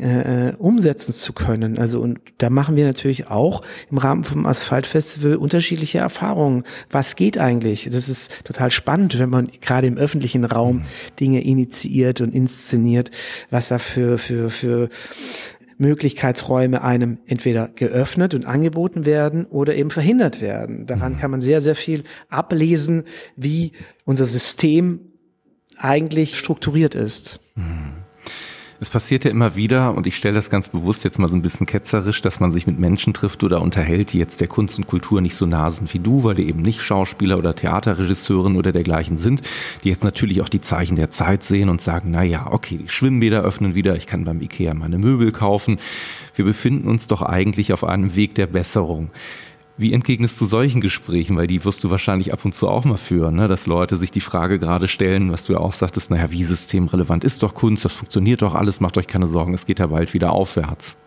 äh, umsetzen zu können. Also und da machen wir natürlich auch im Rahmen vom Asphaltfestival unterschiedliche Erfahrungen. Was geht eigentlich? Das ist total spannend, wenn man gerade im öffentlichen Raum Dinge initiiert und inszeniert, was da für, für, für Möglichkeitsräume einem entweder geöffnet und angeboten werden oder eben verhindert werden. Daran mhm. kann man sehr, sehr viel ablesen, wie unser System eigentlich strukturiert ist. Mhm. Es passiert ja immer wieder, und ich stelle das ganz bewusst jetzt mal so ein bisschen ketzerisch, dass man sich mit Menschen trifft oder unterhält, die jetzt der Kunst und Kultur nicht so nah sind wie du, weil die eben nicht Schauspieler oder Theaterregisseurin oder dergleichen sind, die jetzt natürlich auch die Zeichen der Zeit sehen und sagen, na ja, okay, die Schwimmbäder öffnen wieder, ich kann beim Ikea meine Möbel kaufen. Wir befinden uns doch eigentlich auf einem Weg der Besserung. Wie entgegnest du solchen Gesprächen? Weil die wirst du wahrscheinlich ab und zu auch mal führen, ne? dass Leute sich die Frage gerade stellen, was du ja auch sagtest, naja, wie systemrelevant ist doch Kunst, das funktioniert doch alles, macht euch keine Sorgen, es geht ja bald wieder aufwärts.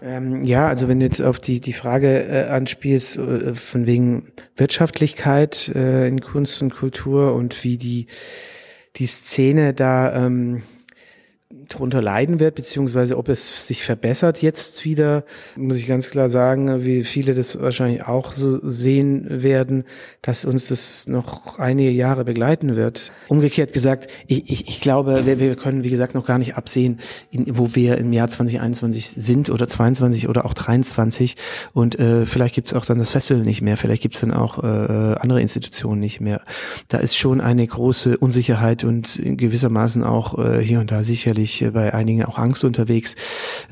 Ähm, ja, also wenn du jetzt auf die, die Frage äh, anspielst, äh, von wegen Wirtschaftlichkeit äh, in Kunst und Kultur und wie die, die Szene da ähm, drunter leiden wird, beziehungsweise ob es sich verbessert jetzt wieder, muss ich ganz klar sagen, wie viele das wahrscheinlich auch so sehen werden, dass uns das noch einige Jahre begleiten wird. Umgekehrt gesagt, ich, ich, ich glaube, wir, wir können, wie gesagt, noch gar nicht absehen, in, wo wir im Jahr 2021 sind oder 22 oder auch 23 und äh, vielleicht gibt es auch dann das Festival nicht mehr, vielleicht gibt es dann auch äh, andere Institutionen nicht mehr. Da ist schon eine große Unsicherheit und gewissermaßen auch äh, hier und da sicherlich bei einigen auch Angst unterwegs.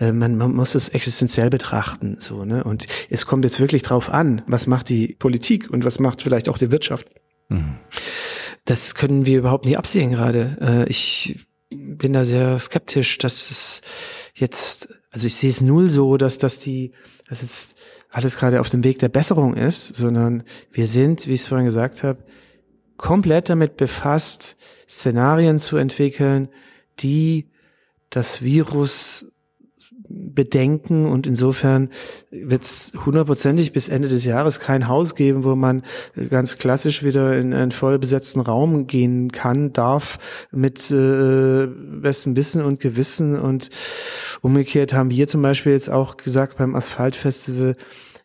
Äh, man, man muss es existenziell betrachten, so, ne? Und es kommt jetzt wirklich drauf an, was macht die Politik und was macht vielleicht auch die Wirtschaft. Mhm. Das können wir überhaupt nicht absehen gerade. Äh, ich bin da sehr skeptisch, dass es jetzt, also ich sehe es null so, dass, dass die, dass jetzt alles gerade auf dem Weg der Besserung ist, sondern wir sind, wie ich es vorhin gesagt habe, komplett damit befasst, Szenarien zu entwickeln, die das Virus bedenken und insofern wird es hundertprozentig bis Ende des Jahres kein Haus geben, wo man ganz klassisch wieder in einen voll besetzten Raum gehen kann, darf mit äh, bestem Wissen und Gewissen und umgekehrt haben wir zum Beispiel jetzt auch gesagt beim Asphaltfestival,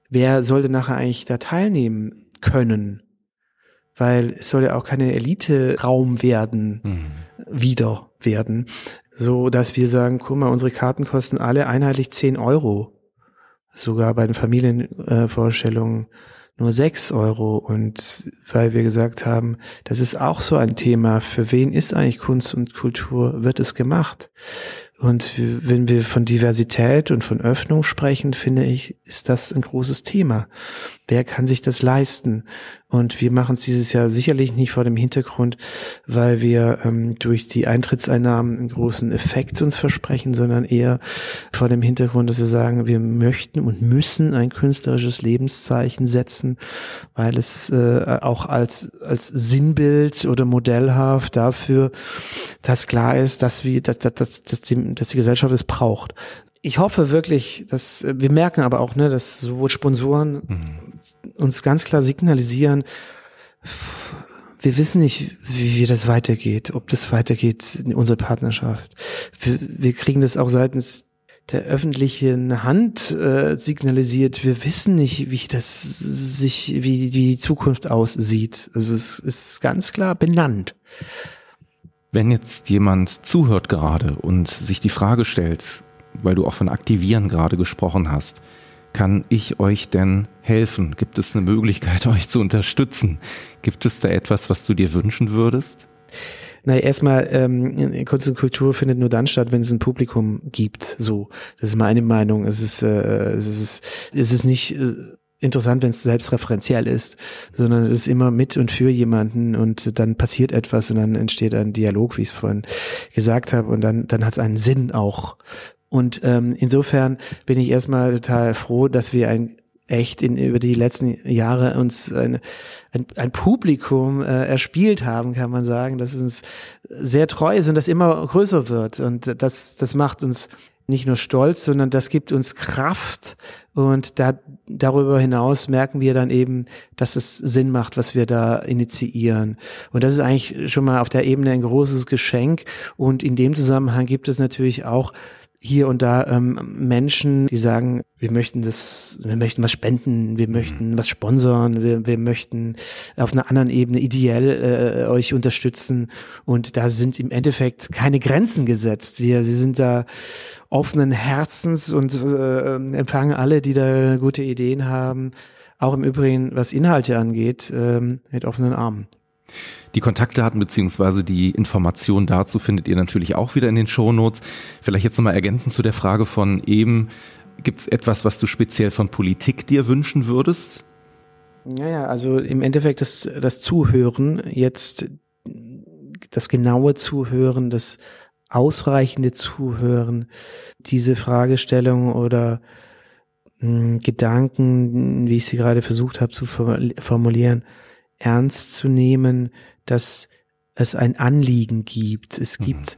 wer sollte nachher eigentlich da teilnehmen können? Weil es soll ja auch keine Elite-Raum werden, mhm. wieder werden so dass wir sagen, guck mal, unsere Karten kosten alle einheitlich 10 Euro. Sogar bei den Familienvorstellungen nur 6 Euro. Und weil wir gesagt haben, das ist auch so ein Thema, für wen ist eigentlich Kunst und Kultur, wird es gemacht? Und wenn wir von Diversität und von Öffnung sprechen, finde ich, ist das ein großes Thema. Wer kann sich das leisten? Und wir machen es dieses Jahr sicherlich nicht vor dem Hintergrund, weil wir ähm, durch die Eintrittseinnahmen einen großen Effekt uns versprechen, sondern eher vor dem Hintergrund, dass wir sagen, wir möchten und müssen ein künstlerisches Lebenszeichen setzen, weil es äh, auch als, als Sinnbild oder modellhaft dafür, dass klar ist, dass wir, dass, dass, dass, dass, die, dass die Gesellschaft es braucht ich hoffe wirklich, dass wir merken aber auch, ne, dass sowohl Sponsoren mhm. uns ganz klar signalisieren, wir wissen nicht, wie, wie das weitergeht, ob das weitergeht in unserer Partnerschaft. Wir, wir kriegen das auch seitens der öffentlichen Hand äh, signalisiert. Wir wissen nicht, wie das sich, wie, wie die Zukunft aussieht. Also es ist ganz klar benannt. Wenn jetzt jemand zuhört gerade und sich die Frage stellt, weil du auch von Aktivieren gerade gesprochen hast. Kann ich euch denn helfen? Gibt es eine Möglichkeit, *laughs* euch zu unterstützen? Gibt es da etwas, was du dir wünschen würdest? Na, erstmal, ähm, Kunst und Kultur findet nur dann statt, wenn es ein Publikum gibt. So, das ist meine Meinung. Es ist, äh, es ist, es ist nicht äh, interessant, wenn es selbstreferenziell ist, sondern es ist immer mit und für jemanden und dann passiert etwas und dann entsteht ein Dialog, wie ich es vorhin gesagt habe, und dann, dann hat es einen Sinn auch. Und ähm, insofern bin ich erstmal total froh, dass wir ein echt in, über die letzten Jahre uns ein, ein, ein Publikum äh, erspielt haben, kann man sagen, dass uns sehr treu ist und das immer größer wird. Und das, das macht uns nicht nur stolz, sondern das gibt uns Kraft. Und da, darüber hinaus merken wir dann eben, dass es Sinn macht, was wir da initiieren. Und das ist eigentlich schon mal auf der Ebene ein großes Geschenk. Und in dem Zusammenhang gibt es natürlich auch hier und da ähm, Menschen, die sagen, wir möchten das, wir möchten was spenden, wir mhm. möchten was sponsern, wir, wir möchten auf einer anderen Ebene ideell äh, euch unterstützen und da sind im Endeffekt keine Grenzen gesetzt. Wir, sie sind da offenen Herzens und äh, empfangen alle, die da gute Ideen haben, auch im Übrigen, was Inhalte angeht, äh, mit offenen Armen. Die Kontaktdaten beziehungsweise die Informationen dazu findet ihr natürlich auch wieder in den Shownotes. Vielleicht jetzt nochmal ergänzend zu der Frage von eben, gibt es etwas, was du speziell von Politik dir wünschen würdest? Ja, ja, also im Endeffekt das, das Zuhören, jetzt das genaue Zuhören, das ausreichende Zuhören, diese Fragestellung oder mh, hm, Gedanken, wie ich sie gerade versucht habe zu formulieren, ernst zu nehmen, dass es ein Anliegen gibt. Es mhm. gibt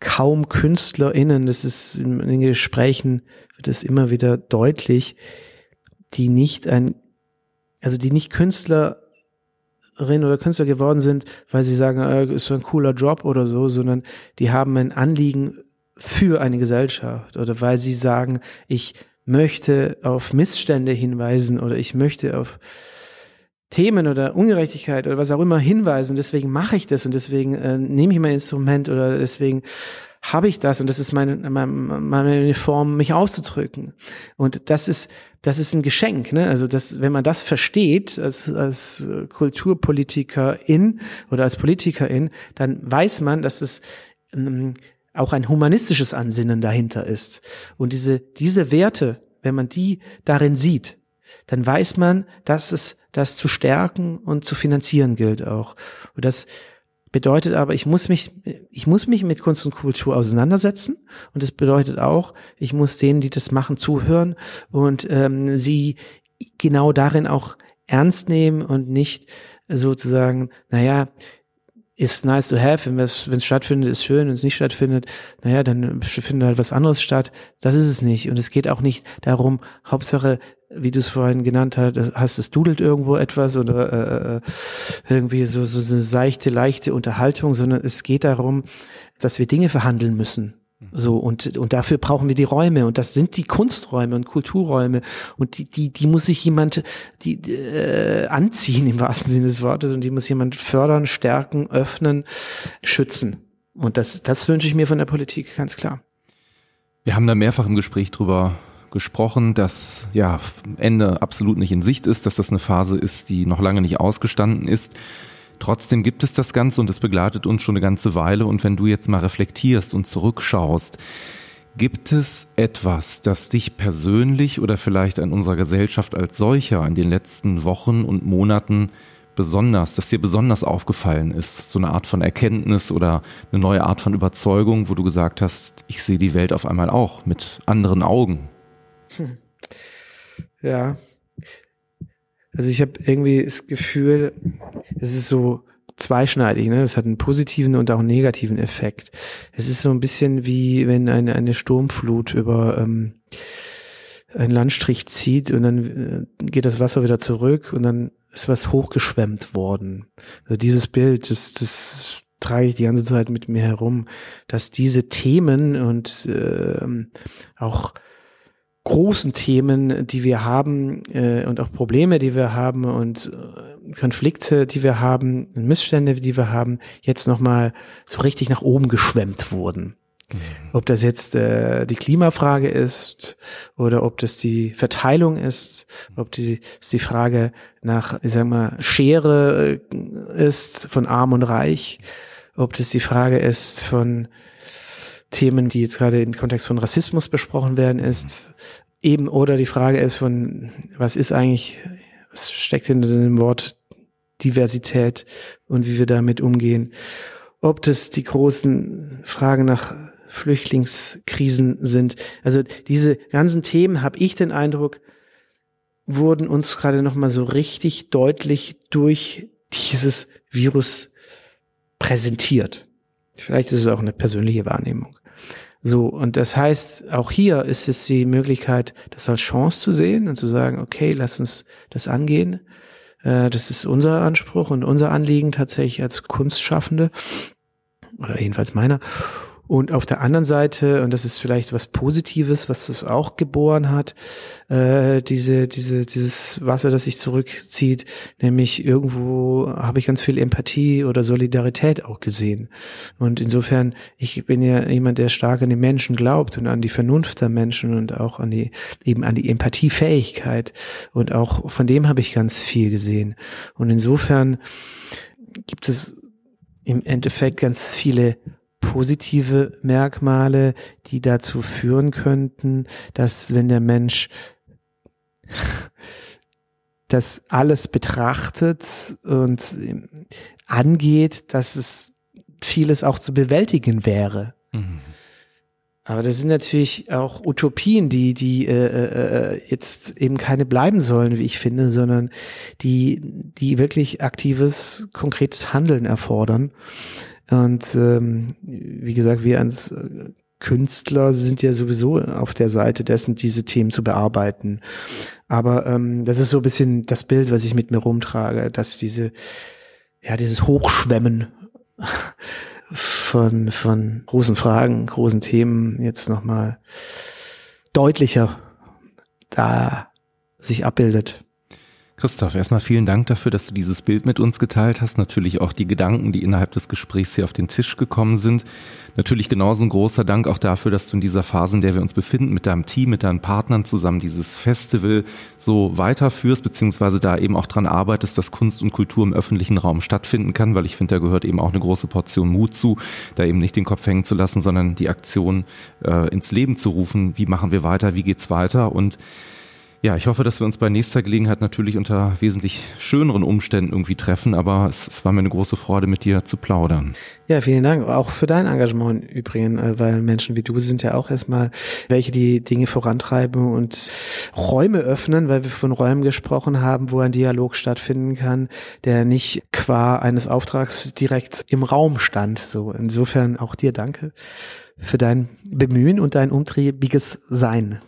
kaum KünstlerInnen, das ist in den Gesprächen wird es immer wieder deutlich, die nicht ein, also die nicht Künstlerin oder Künstler geworden sind, weil sie sagen, äh, ist so ein cooler Job oder so, sondern die haben ein Anliegen für eine Gesellschaft oder weil sie sagen, ich möchte auf Missstände hinweisen oder ich möchte auf Themen oder Ungerechtigkeit oder was auch immer hinweisen. Und deswegen mache ich das und deswegen äh, nehme ich mein Instrument oder deswegen habe ich das und das ist meine, meine, meine Form, mich auszudrücken. Und das ist, das ist ein Geschenk. Ne? Also das, wenn man das versteht als, als Kulturpolitikerin oder als Politikerin, dann weiß man, dass es ähm, auch ein humanistisches Ansinnen dahinter ist. Und diese, diese Werte, wenn man die darin sieht, dann weiß man, dass es das zu stärken und zu finanzieren gilt auch. Und das bedeutet aber, ich muss mich, ich muss mich mit Kunst und Kultur auseinandersetzen. Und das bedeutet auch, ich muss denen, die das machen, zuhören und ähm, sie genau darin auch ernst nehmen und nicht sozusagen, naja, ist nice to have, wenn es stattfindet, ist schön, wenn es nicht stattfindet, naja, dann findet halt was anderes statt. Das ist es nicht. Und es geht auch nicht darum, Hauptsache, wie du es vorhin genannt hast, es dudelt irgendwo etwas oder äh, äh, irgendwie so, so, so eine seichte, leichte Unterhaltung, sondern es geht darum, dass wir Dinge verhandeln müssen. So, und, und dafür brauchen wir die Räume. Und das sind die Kunsträume und Kulturräume. Und die, die, die muss sich jemand die, äh, anziehen im wahrsten Sinne des Wortes. Und die muss jemand fördern, stärken, öffnen, schützen. Und das, das wünsche ich mir von der Politik, ganz klar. Wir haben da mehrfach im Gespräch drüber gesprochen, dass ja Ende absolut nicht in Sicht ist, dass das eine Phase ist, die noch lange nicht ausgestanden ist. Trotzdem gibt es das Ganze und es begleitet uns schon eine ganze Weile. Und wenn du jetzt mal reflektierst und zurückschaust, gibt es etwas, das dich persönlich oder vielleicht an unserer Gesellschaft als solcher in den letzten Wochen und Monaten besonders, das dir besonders aufgefallen ist? So eine Art von Erkenntnis oder eine neue Art von Überzeugung, wo du gesagt hast, ich sehe die Welt auf einmal auch mit anderen Augen. *laughs* Ja, also ich habe irgendwie das Gefühl, es ist so zweischneidig, ne? Es hat einen positiven und auch einen negativen Effekt. Es ist so ein bisschen wie wenn eine, eine Sturmflut über ähm, einen Landstrich zieht und dann äh, geht das Wasser wieder zurück und dann ist was hochgeschwemmt worden. Also dieses Bild, das, das trage ich die ganze Zeit mit mir herum, dass diese Themen und äh, auch großen Themen, die wir haben äh, und auch Probleme, die wir haben und äh, Konflikte, die wir haben, Missstände, die wir haben, jetzt nochmal so richtig nach oben geschwemmt wurden. Mhm. Ob das jetzt äh, die Klimafrage ist oder ob das die Verteilung ist, ob die, ist die Frage nach, ich sag mal, Schere äh, ist von Arm und Reich, ob das die Frage ist von Themen, die jetzt gerade im Kontext von Rassismus besprochen werden, ist eben oder die Frage ist von, was ist eigentlich, was steckt hinter dem Wort Diversität und wie wir damit umgehen. Ob das die großen Fragen nach Flüchtlingskrisen sind. Also diese ganzen Themen, habe ich den Eindruck, wurden uns gerade noch mal so richtig deutlich durch dieses Virus präsentiert. Vielleicht ist es auch eine persönliche Wahrnehmung. So, und das heißt, auch hier ist es die Möglichkeit, das als Chance zu sehen und zu sagen, okay, lass uns das angehen. Äh, das ist unser Anspruch und unser Anliegen tatsächlich als Kunstschaffende oder jedenfalls meiner. Und auf der anderen Seite, und das ist vielleicht was Positives, was es auch geboren hat, äh, diese, diese, dieses Wasser, das sich zurückzieht, nämlich irgendwo habe ich ganz viel Empathie oder Solidarität auch gesehen. Und insofern, ich bin ja jemand, der stark an die Menschen glaubt und an die Vernunft der Menschen und auch an die, eben an die Empathiefähigkeit. Und auch von dem habe ich ganz viel gesehen. Und insofern gibt es im Endeffekt ganz viele positive Merkmale, die dazu führen könnten, dass wenn der Mensch *laughs* das alles betrachtet und angeht, dass es vieles auch zu bewältigen wäre. Mhm. Aber das sind natürlich auch Utopien, die, die äh, äh, äh, jetzt eben keine bleiben sollen, wie ich finde, sondern die, die wirklich aktives, konkretes Handeln erfordern. Und ähm, wie gesagt, wir als Künstler sind ja sowieso auf der Seite dessen, diese Themen zu bearbeiten. Aber ähm, das ist so ein bisschen das Bild, was ich mit mir rumtrage, dass diese, ja, dieses Hochschwemmen von, von großen Fragen, großen Themen jetzt nochmal deutlicher da sich abbildet. Christoph, erstmal vielen Dank dafür, dass du dieses Bild mit uns geteilt hast. Natürlich auch die Gedanken, die innerhalb des Gesprächs hier auf den Tisch gekommen sind. Natürlich genauso ein großer Dank auch dafür, dass du in dieser Phase, in der wir uns befinden, mit deinem Team, mit deinen Partnern zusammen dieses Festival so weiterführst, beziehungsweise da eben auch dran arbeitest, dass Kunst und Kultur im öffentlichen Raum stattfinden kann, weil ich finde, da gehört eben auch eine große Portion Mut zu, da eben nicht den Kopf hängen zu lassen, sondern die Aktion äh, ins Leben zu rufen. Wie machen wir weiter? Wie geht's weiter? Und Ja, ich hoffe, dass wir uns bei nächster Gelegenheit natürlich unter wesentlich schöneren Umständen irgendwie treffen, aber es, es war mir eine große Freude, mit dir zu plaudern. Ja, vielen Dank. Auch für dein Engagement im Übrigen, äh, weil Menschen wie du sind ja auch erstmal welche, die Dinge vorantreiben und Räume öffnen, weil wir von Räumen gesprochen haben, wo ein Dialog stattfinden kann, der nicht qua eines Auftrags direkt im Raum stand. So, insofern auch dir danke für dein Bemühen und dein umtriebiges Sein.